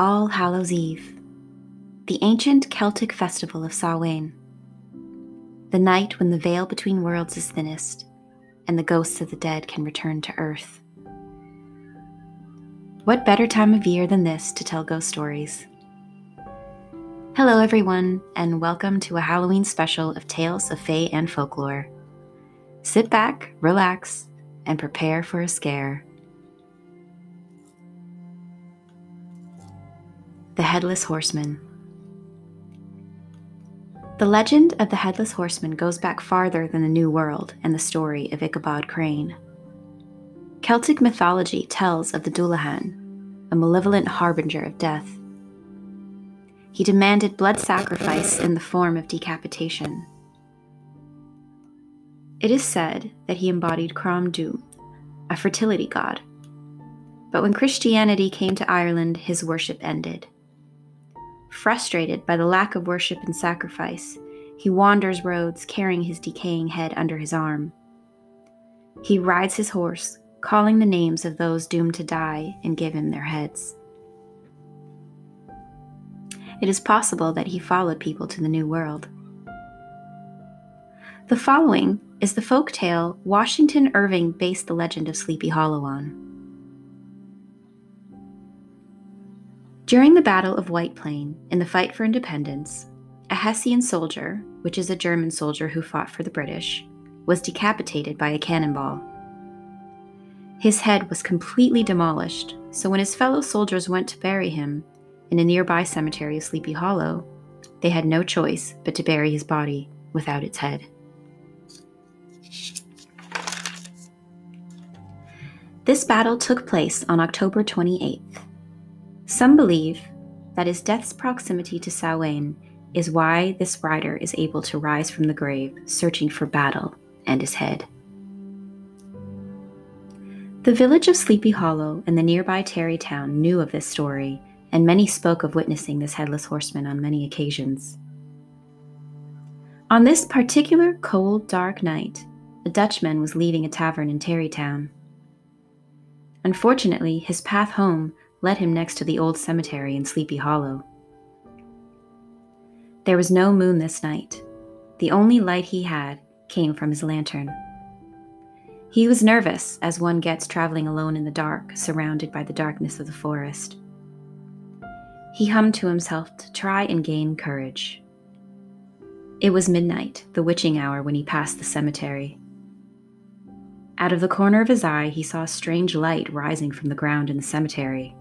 All Hallows Eve, the ancient Celtic festival of Samhain, the night when the veil between worlds is thinnest and the ghosts of the dead can return to earth. What better time of year than this to tell ghost stories? Hello, everyone, and welcome to a Halloween special of Tales of Fae and Folklore. Sit back, relax, and prepare for a scare. The Headless Horseman. The legend of the Headless Horseman goes back farther than the New World and the story of Ichabod Crane. Celtic mythology tells of the Dullahan, a malevolent harbinger of death. He demanded blood sacrifice in the form of decapitation. It is said that he embodied Crom Dubh, a fertility god. But when Christianity came to Ireland, his worship ended. Frustrated by the lack of worship and sacrifice, he wanders roads carrying his decaying head under his arm. He rides his horse, calling the names of those doomed to die and give him their heads. It is possible that he followed people to the New World. The following is the folk tale Washington Irving based the legend of Sleepy Hollow on. During the Battle of White Plain, in the fight for independence, a Hessian soldier, which is a German soldier who fought for the British, was decapitated by a cannonball. His head was completely demolished, so when his fellow soldiers went to bury him in a nearby cemetery of Sleepy Hollow, they had no choice but to bury his body without its head. This battle took place on October 28th. Some believe that his death's proximity to Samhain is why this rider is able to rise from the grave, searching for battle and his head. The village of Sleepy Hollow and the nearby Tarrytown knew of this story, and many spoke of witnessing this headless horseman on many occasions. On this particular cold, dark night, a Dutchman was leaving a tavern in Tarrytown. Unfortunately, his path home led him next to the old cemetery in Sleepy Hollow. There was no moon this night. The only light he had came from his lantern. He was nervous, as one gets traveling alone in the dark, surrounded by the darkness of the forest. He hummed to himself to try and gain courage. It was midnight, the witching hour, when he passed the cemetery. Out of the corner of his eye, he saw a strange light rising from the ground in the cemetery.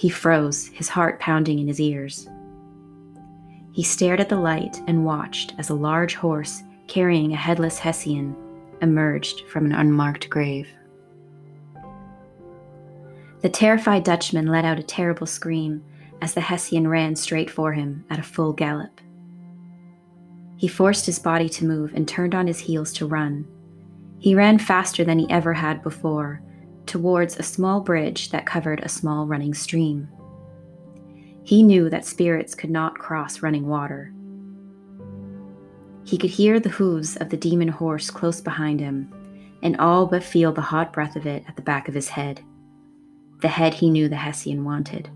He froze, his heart pounding in his ears. He stared at the light and watched as a large horse carrying a headless Hessian emerged from an unmarked grave. The terrified Dutchman let out a terrible scream as the Hessian ran straight for him at a full gallop. He forced his body to move and turned on his heels to run. He ran faster than he ever had before, towards a small bridge that covered a small running stream. He knew that spirits could not cross running water. He could hear the hooves of the demon horse close behind him, and all but feel the hot breath of it at the back of his head, the head he knew the Hessian wanted.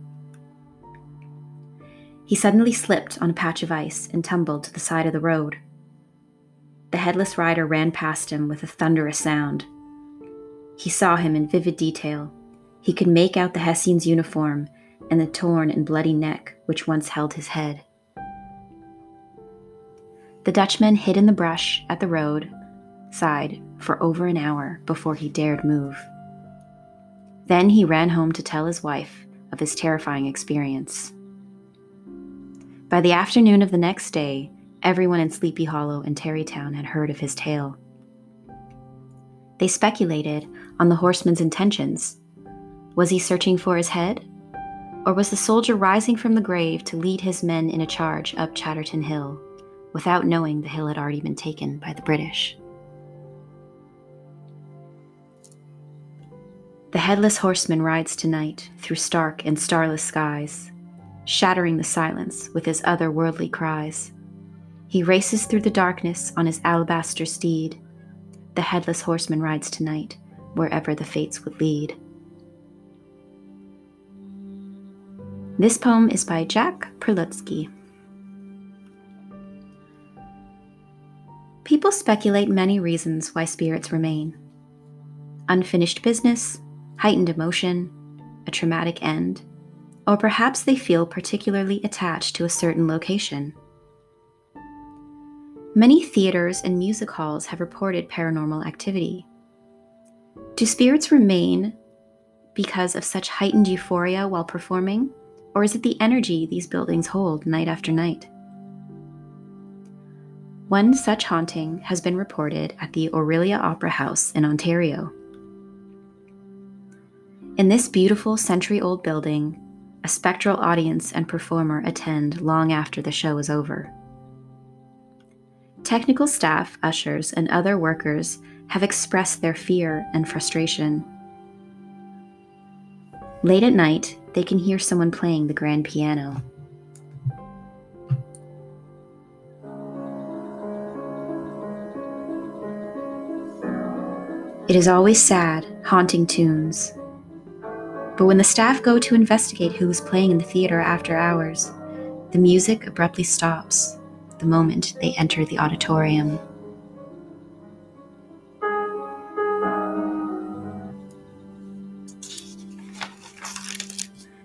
He suddenly slipped on a patch of ice and tumbled to the side of the road. The headless rider ran past him with a thunderous sound, he saw him in vivid detail. He could make out the Hessian's uniform and the torn and bloody neck which once held his head. The Dutchman hid in the brush at the road side for over an hour before he dared move. Then he ran home to tell his wife of his terrifying experience. By the afternoon of the next day, everyone in Sleepy Hollow and Tarrytown had heard of his tale. They speculated on the horseman's intentions. Was he searching for his head? Or was the soldier rising from the grave to lead his men in a charge up Chatterton Hill, without knowing the hill had already been taken by the British? The headless horseman rides tonight through stark and starless skies, shattering the silence with his otherworldly cries. He races through the darkness on his alabaster steed. The headless horseman rides tonight, wherever the fates would lead. This poem is by Jack Prelutsky. People speculate many reasons why spirits remain unfinished business, heightened emotion, a traumatic end, or perhaps they feel particularly attached to a certain location. Many theaters and music halls have reported paranormal activity. Do spirits remain because of such heightened euphoria while performing, or is it the energy these buildings hold night after night? One such haunting has been reported at the Orillia Opera House in Ontario. In this beautiful century old building, a spectral audience and performer attend long after the show is over. Technical staff, ushers, and other workers have expressed their fear and frustration. Late at night, they can hear someone playing the grand piano. It is always sad, haunting tunes. But when the staff go to investigate who is playing in the theater after hours, the music abruptly stops the moment they enter the auditorium.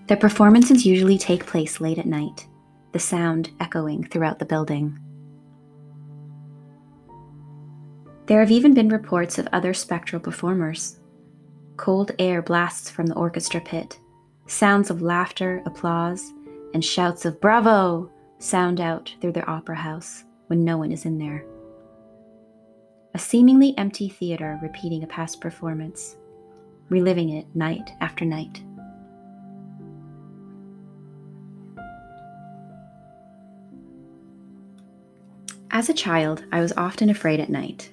Their performances usually take place late at night, the sound echoing throughout the building. There have even been reports of other spectral performers. Cold air blasts from the orchestra pit. Sounds of laughter, applause, and shouts of bravo sound out through their opera house when no one is in there. A seemingly empty theater repeating a past performance, reliving it night after night. As a child, I was often afraid at night.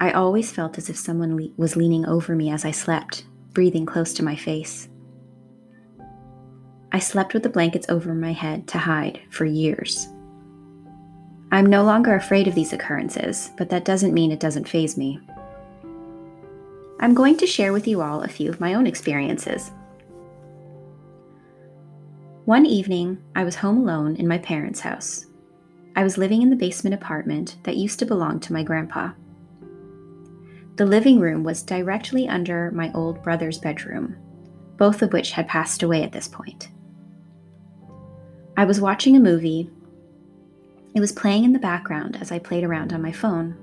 I always felt as if someone le- was leaning over me as I slept, breathing close to my face. I slept with the blankets over my head to hide for years. I'm no longer afraid of these occurrences, but that doesn't mean it doesn't faze me. I'm going to share with you all a few of my own experiences. One evening, I was home alone in my parents' house. I was living in the basement apartment that used to belong to my grandpa. The living room was directly under my old brother's bedroom, both of which had passed away at this point. I was watching a movie. It was playing in the background as I played around on my phone.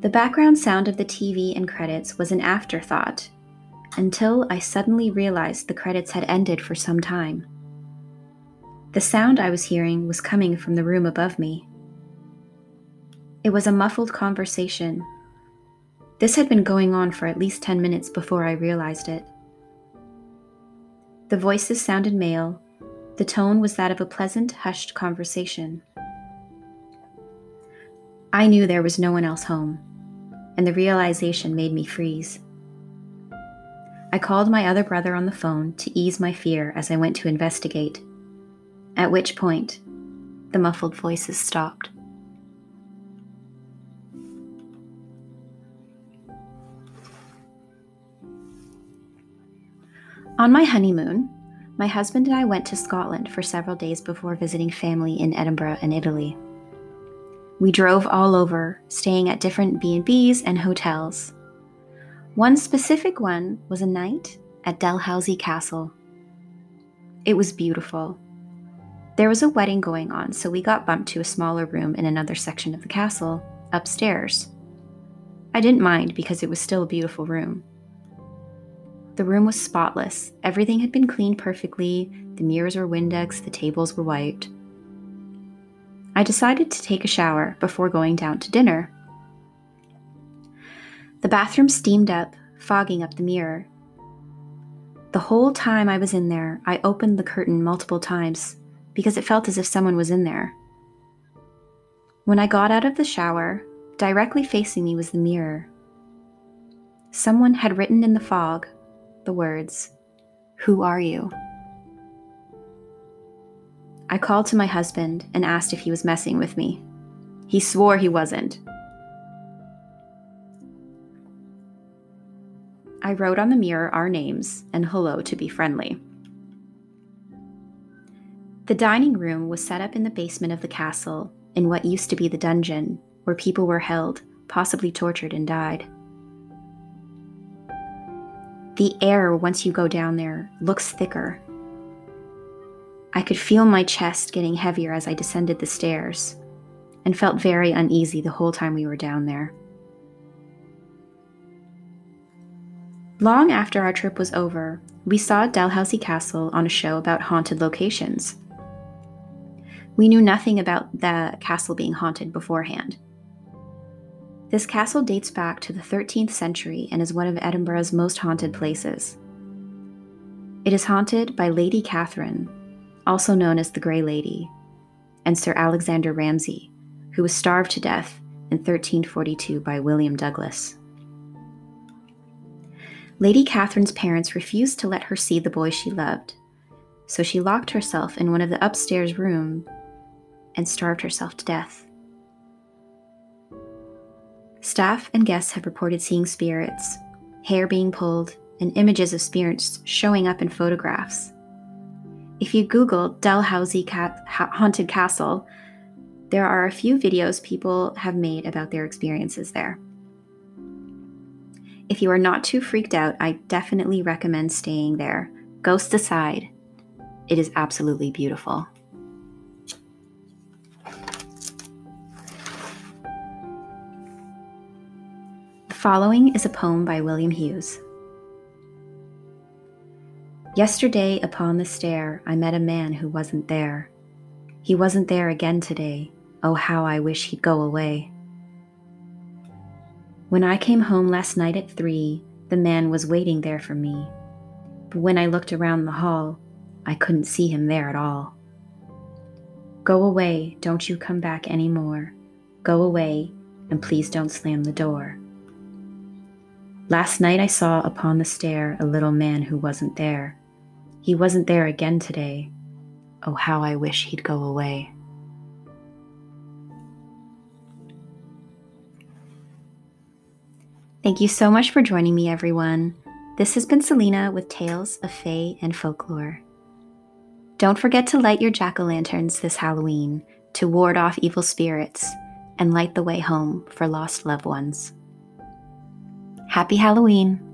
The background sound of the TV and credits was an afterthought until I suddenly realized the credits had ended for some time. The sound I was hearing was coming from the room above me. It was a muffled conversation. This had been going on for at least 10 minutes before I realized it. The voices sounded male, the tone was that of a pleasant, hushed conversation. I knew there was no one else home, and the realization made me freeze. I called my other brother on the phone to ease my fear as I went to investigate, at which point, the muffled voices stopped. On my honeymoon, my husband and I went to Scotland for several days before visiting family in Edinburgh and Italy. We drove all over, staying at different B&Bs and hotels. One specific one was a night at Dalhousie Castle. It was beautiful. There was a wedding going on, so we got bumped to a smaller room in another section of the castle, upstairs. I didn't mind because it was still a beautiful room. The room was spotless. Everything had been cleaned perfectly. The mirrors were Windex, the tables were wiped. I decided to take a shower before going down to dinner. The bathroom steamed up, fogging up the mirror. The whole time I was in there, I opened the curtain multiple times because it felt as if someone was in there. When I got out of the shower, directly facing me was the mirror. Someone had written in the fog, the words, Who are you? I called to my husband and asked if he was messing with me. He swore he wasn't. I wrote on the mirror our names and hello to be friendly. The dining room was set up in the basement of the castle, in what used to be the dungeon, where people were held, possibly tortured, and died. The air, once you go down there, looks thicker. I could feel my chest getting heavier as I descended the stairs, and felt very uneasy the whole time we were down there. Long after our trip was over, we saw Dalhousie Castle on a show about haunted locations. We knew nothing about the castle being haunted beforehand. This castle dates back to the 13th century and is one of Edinburgh's most haunted places. It is haunted by Lady Catherine, also known as the Grey Lady, and Sir Alexander Ramsay, who was starved to death in 1342 by William Douglas. Lady Catherine's parents refused to let her see the boy she loved, so she locked herself in one of the upstairs rooms and starved herself to death. Staff and guests have reported seeing spirits, hair being pulled, and images of spirits showing up in photographs. If you Google Dalhousie Haunted Castle, there are a few videos people have made about their experiences there. If you are not too freaked out, I definitely recommend staying there. Ghosts aside, it is absolutely beautiful. Following is a poem by William Hughes. Yesterday upon the stair, I met a man who wasn't there. He wasn't there again today. Oh, how I wish he'd go away. When I came home last night at three, the man was waiting there for me. But when I looked around the hall, I couldn't see him there at all. Go away, don't you come back any more. Go away, and please don't slam the door. Last night I saw upon the stair a little man who wasn't there. He wasn't there again today. Oh, how I wish he'd go away. Thank you so much for joining me, everyone. This has been Selena with Tales of Fae and Folklore. Don't forget to light your jack o' lanterns this Halloween to ward off evil spirits and light the way home for lost loved ones. Happy Halloween!